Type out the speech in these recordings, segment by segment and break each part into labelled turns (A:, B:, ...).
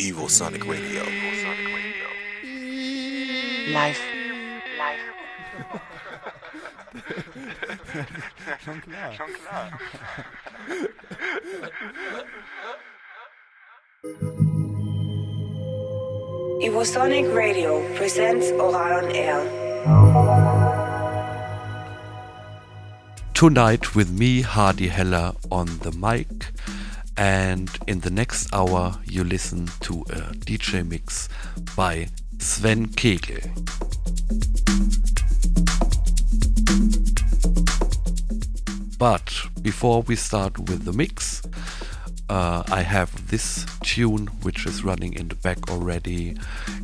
A: Evosonic Radio.
B: Live. Live.
C: Schon klar.
D: Schon klar.
B: Evosonic Radio presents Ohral On Air.
E: Tonight with me, Hardy Heller, on the mic. And in the next hour, you listen to a DJ mix by Sven Kegel. But before we start with the mix, uh, I have this tune which is running in the back already.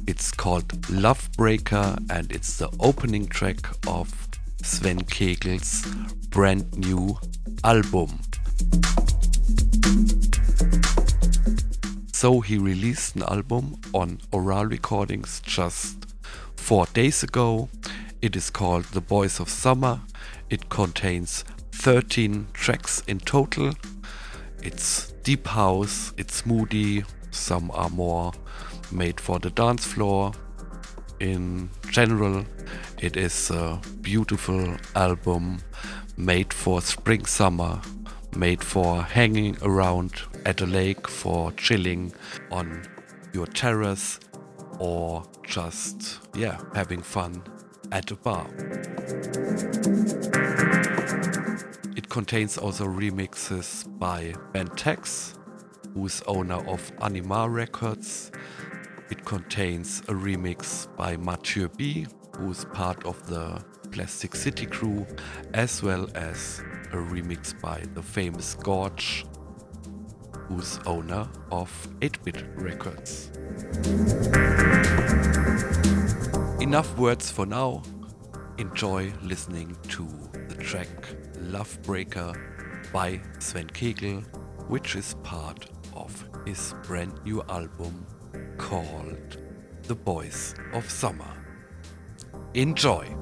E: It's called Love Breaker and it's the opening track of Sven Kegel's brand new album. So he released an album on Ohral Recordings just four days ago. It is called The Boys of Summer. It contains 13 tracks in total. It's deep house, it's moody, some are more made for the dance floor. In general, it is a beautiful album made for spring summer, made for hanging around at a lake, for chilling on your terrace, or just, yeah, having fun at a bar. It contains also remixes by Ben Tex, who is owner of Anima Records. It contains a remix by Mathieu B, who is part of the Plastic City crew, as well as a remix by the famous Gorge, who's owner of 8-Bit Records. Enough words for now. Enjoy listening to the track Love Breaker by Sven Kegel, which is part of his brand new album called The Boys of Summer. Enjoy!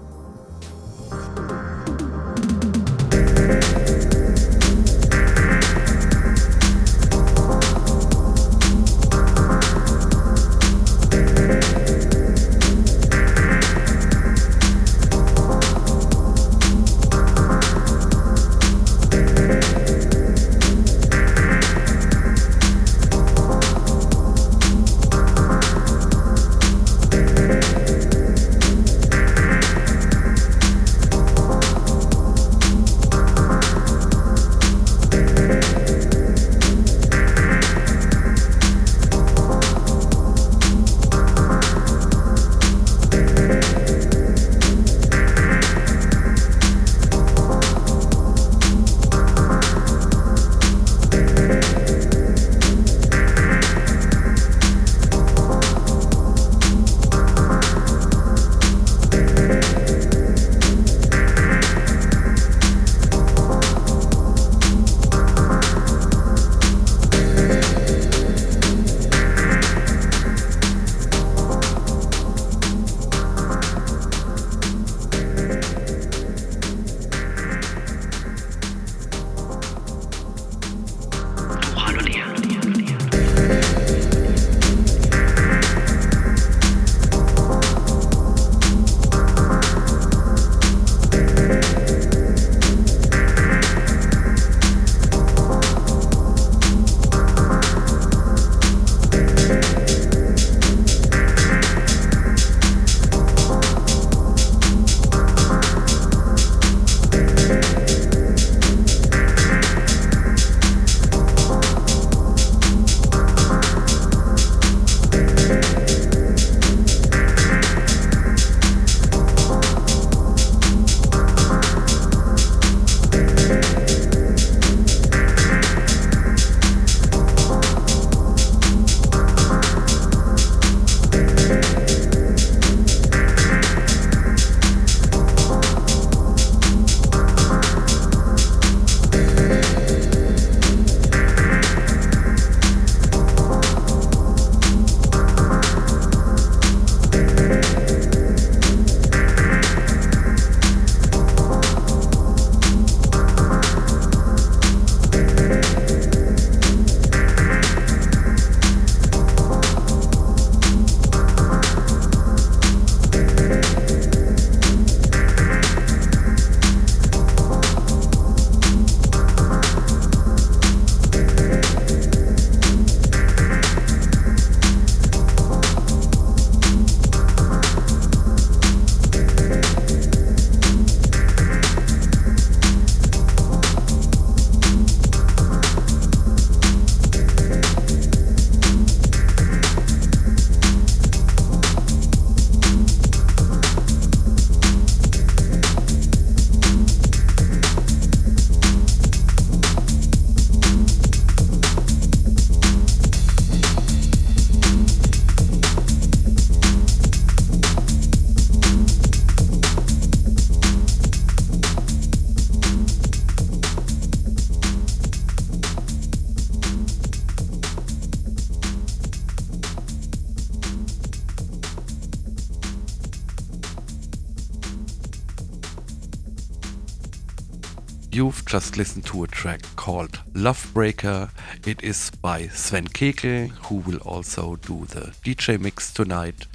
E: Just listened to a track called Love Breaker. It is by Sven Kegel, who will also do the DJ mix tonight.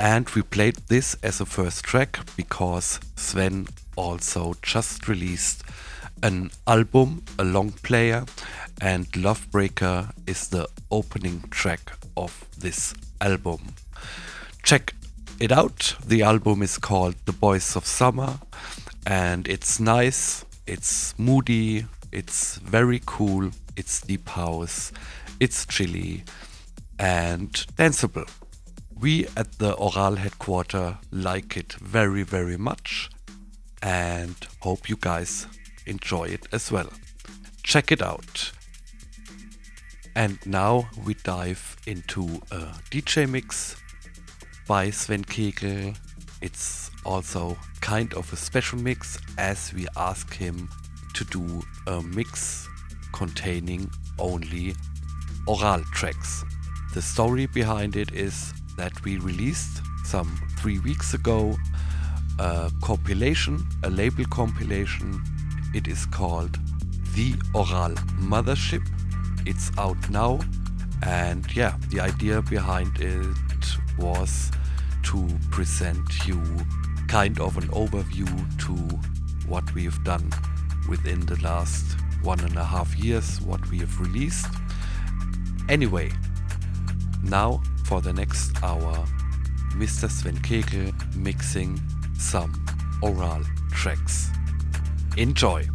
E: And we played this as a first track because Sven also just released an album, a long player, and Love Breaker is the opening track of this album. Check it out. The album is called The Boys of Summer and it's nice, it's moody, it's very cool, it's deep house, it's chilly and danceable. We at the Ohral headquarter like it very, very much and hope you guys enjoy it as well. Check it out. And now we dive into a DJ mix by Sven Kegel. It's also kind of a special mix as we ask him to do a mix containing only Ohral tracks. The story behind it is that we released some three weeks ago a compilation, a label compilation. It is called The Ohral Mothership. It's out now, and yeah, the idea behind it was to present you kind of an overview to what we've done within the last one and a half years, what we have released. Anyway, now for the next hour, Mr. Sven Kegel mixing some Ohral tracks. Enjoy!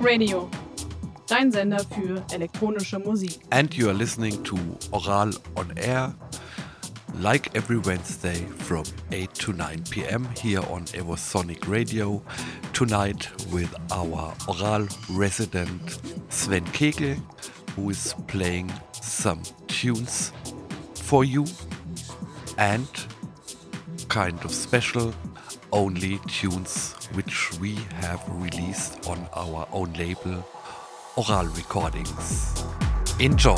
A: Radio, dein Sender für elektronische Musik.
E: And you are listening to Ohral on Air, like every Wednesday from 8 to 9 p.m. here on Evosonic Radio. Tonight with our Ohral resident Sven Kegel, who is playing some tunes for you and kind of special only tunes which we have released on our own label Ohral Recordings. Enjoy!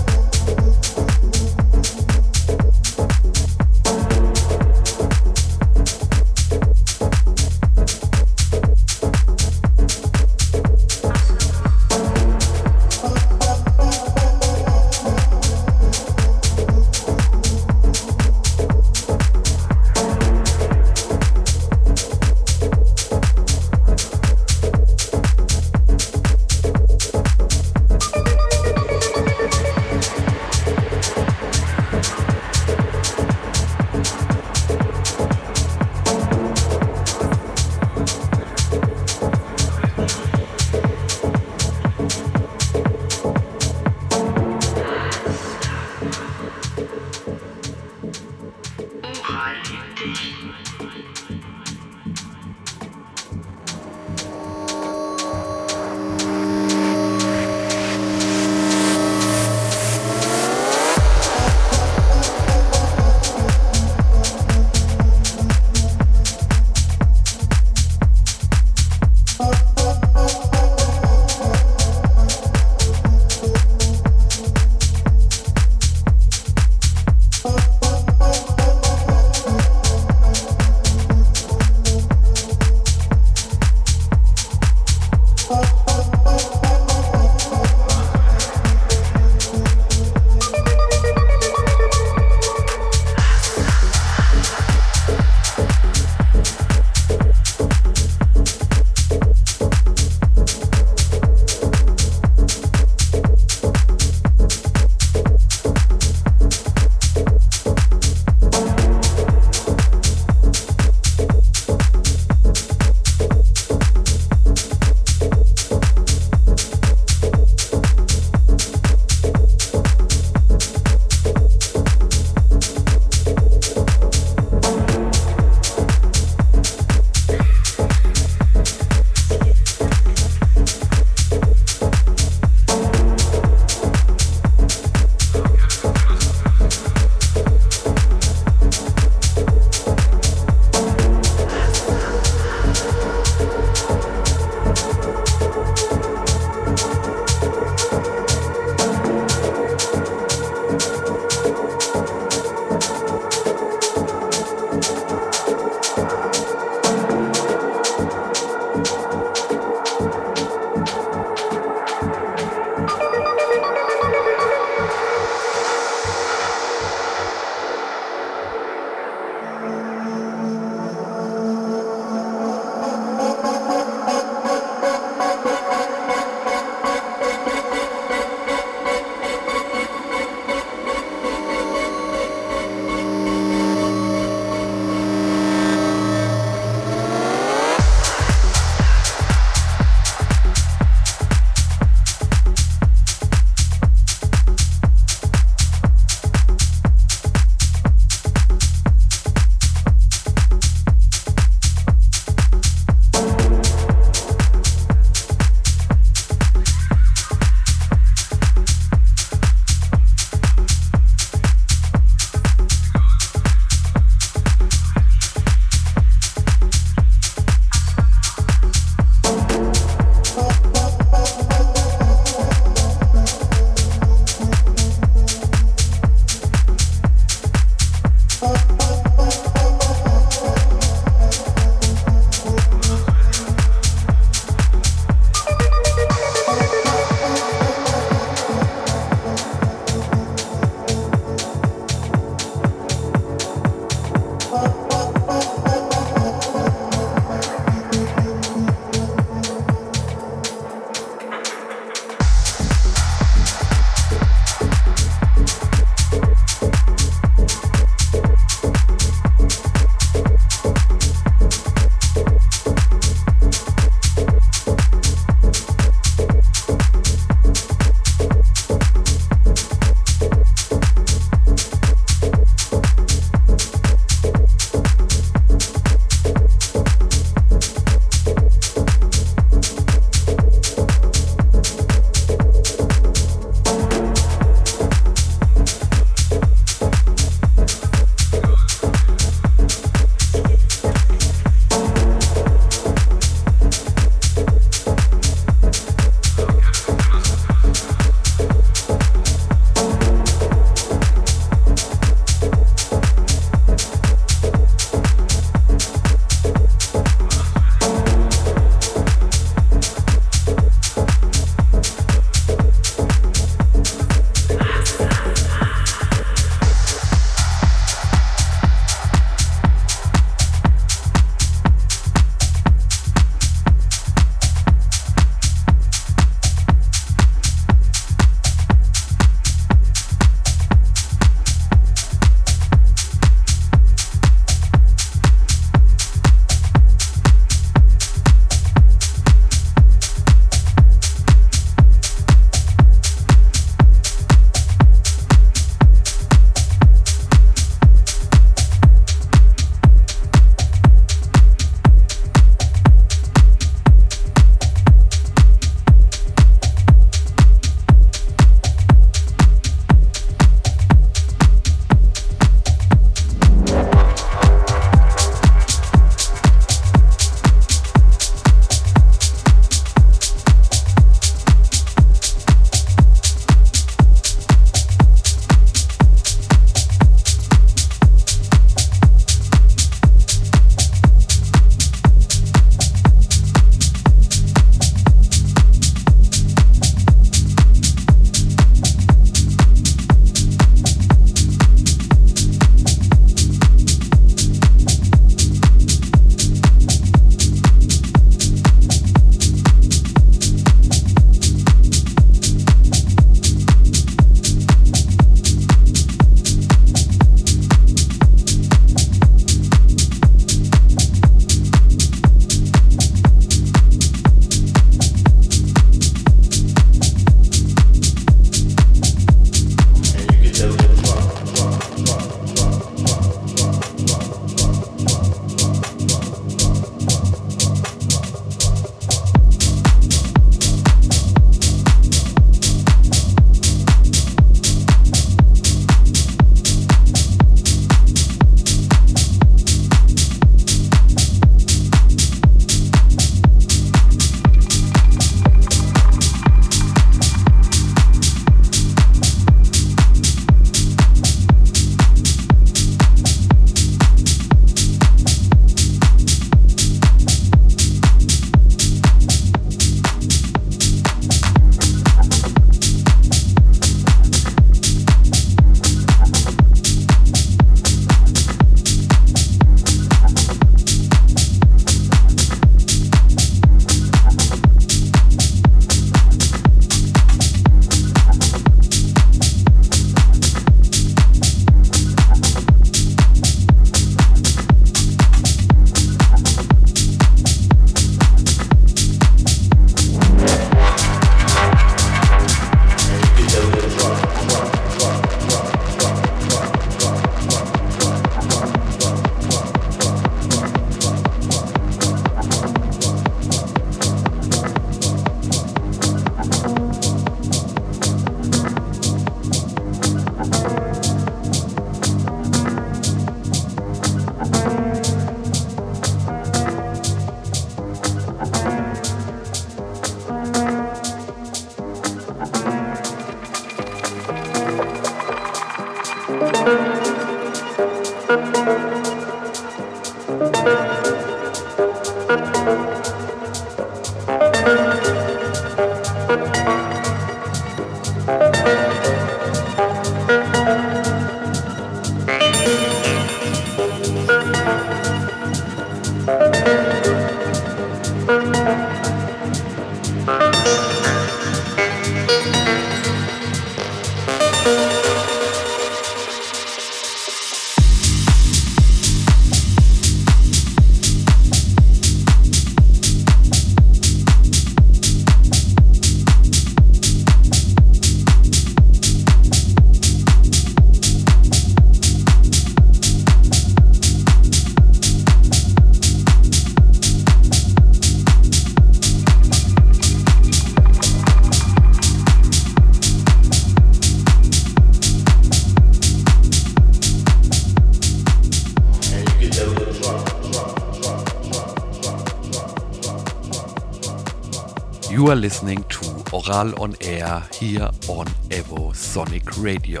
E: Listening to Ohral on Air here on Evosonic Radio.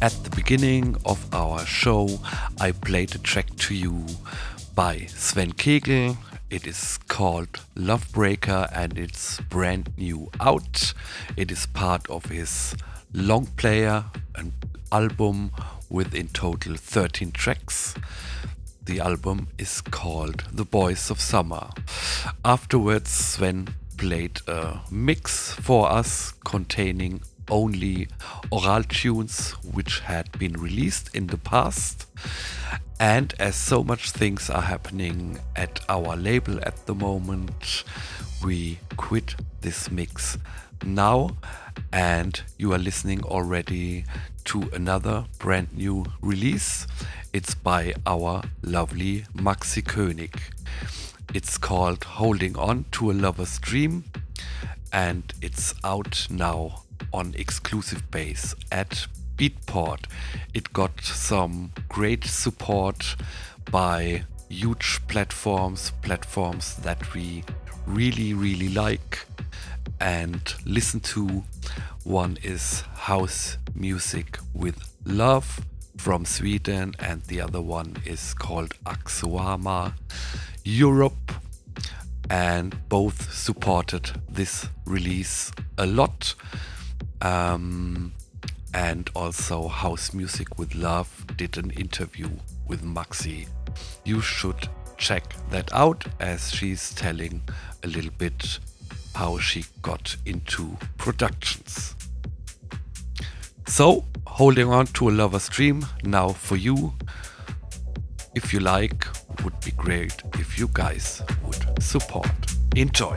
E: At the beginning of our show, I played a track to you by Sven Kegel. It is called Love Breaker and it's brand new out. It is part of his long player, an album with in total 13 tracks. The album is called The Boys of Summer. Afterwards, Sven played a mix for us containing only Ohral tunes which had been released in the past. And as so much things are happening at our label at the moment, we quit this mix now and you are listening already to another brand new release. It's by our lovely Maxie König. It's called Holding On to a Lover's Dream and it's out now on exclusive base at Beatport. It got some great support by huge platforms, platforms that we really, really like and listen to. One is House Music with Love from Sweden, and the other one is called Axoama Europe. And both supported this release a lot. Um, and also, House Music with Love did an interview with Maxie. You should check that out as she's telling a little bit how she got into productions. So, holding on to a lover's dream now for you. If you like, would be great if you guys would support. Enjoy.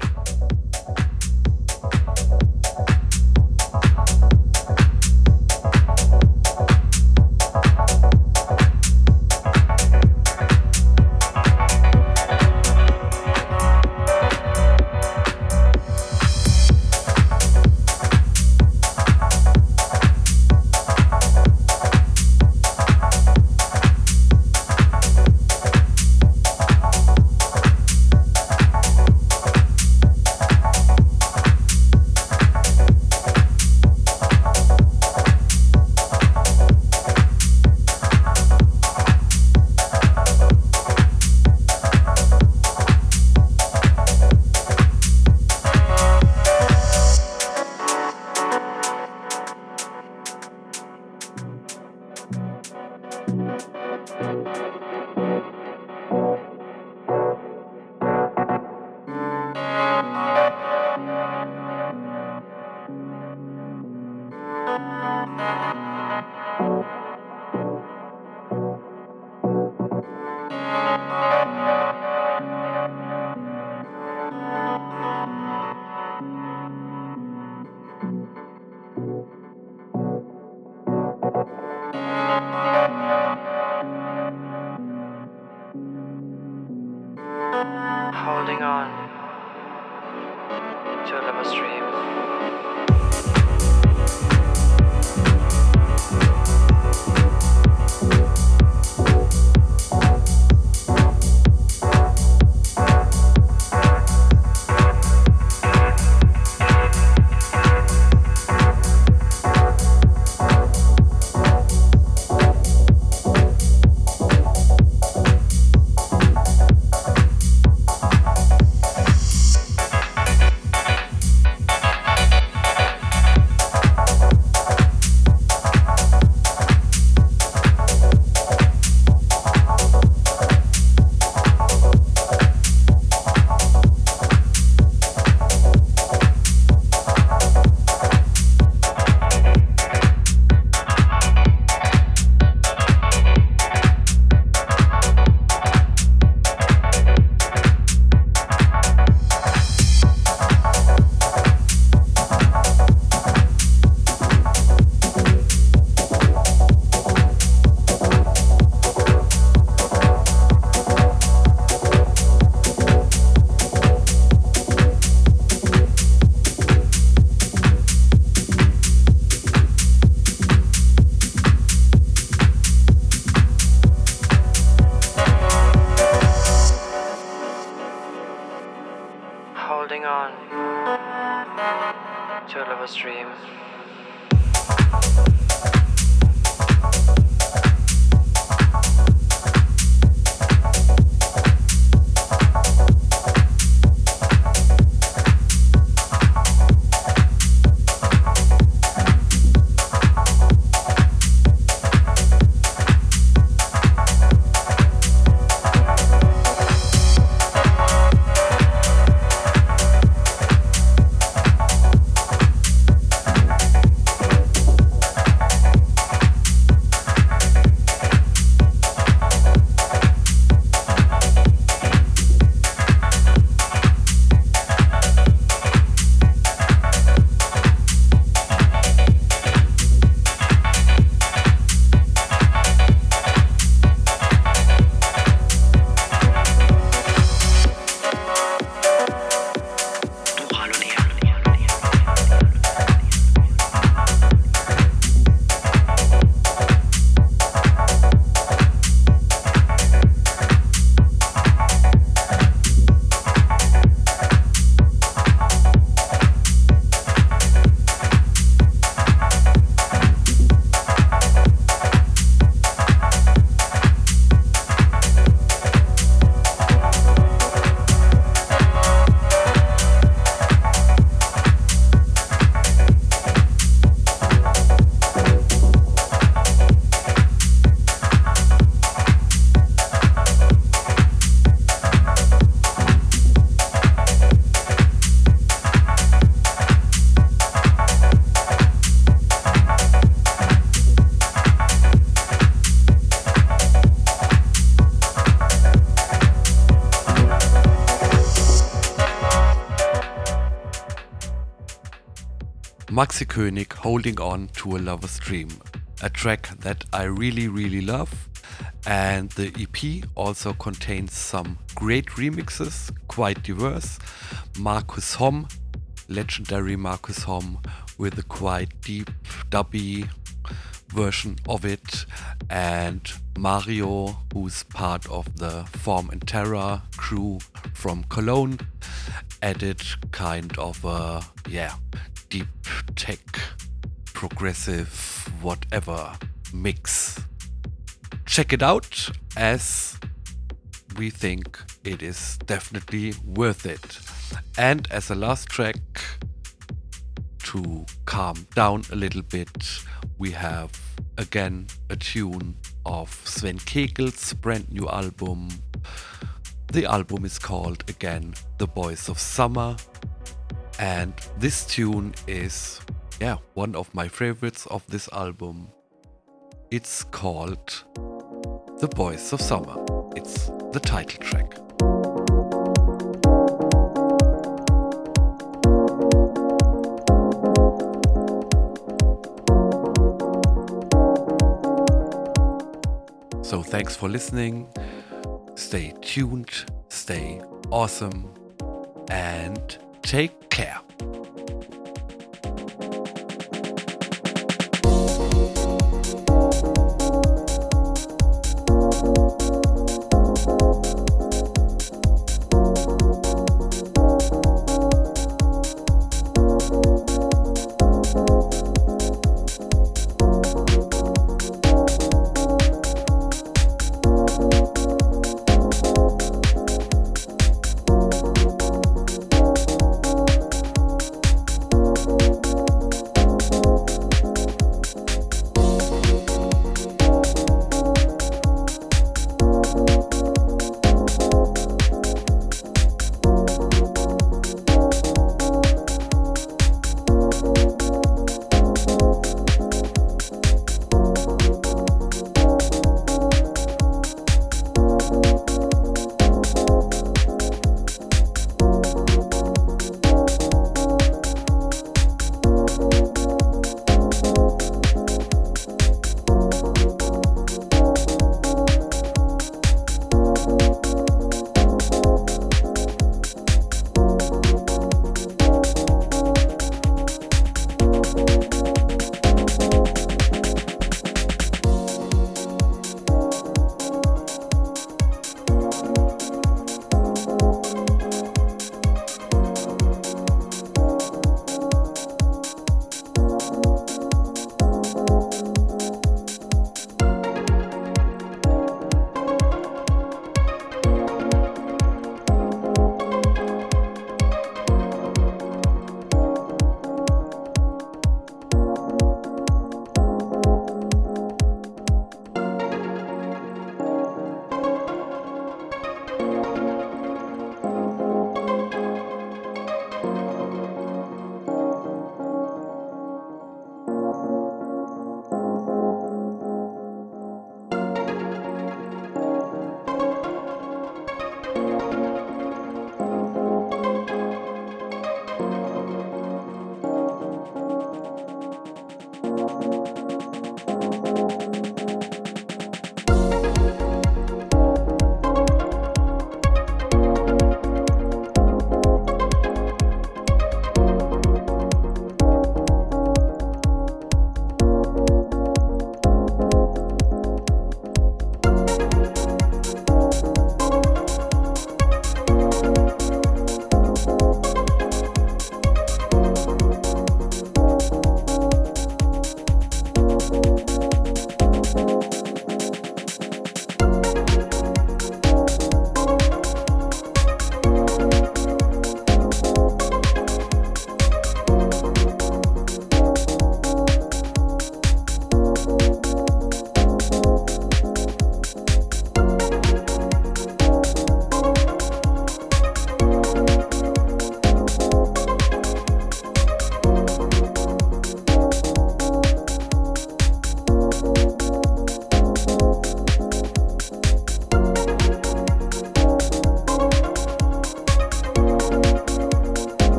E: Maxie König Holding On to a Lover's Dream, a track that I really, really love. And the EP also contains some great remixes, quite diverse. Markus Homm, legendary Markus Homm, with a quite deep, dubby version of it, and Mario, who's part of the Form and Terror crew from Cologne, added kind of a yeah deep tech, progressive, whatever mix. Check it out as we think it is definitely worth it. And as a last track, to calm down a little bit, we have again a tune of Sven Kegel's brand new album. The album is called again The Boys of Summer, and this tune is, yeah, one of my favorites of this album. It's called The Boys of Summer. It's the title track. So thanks for listening. Stay tuned, stay awesome, and take care.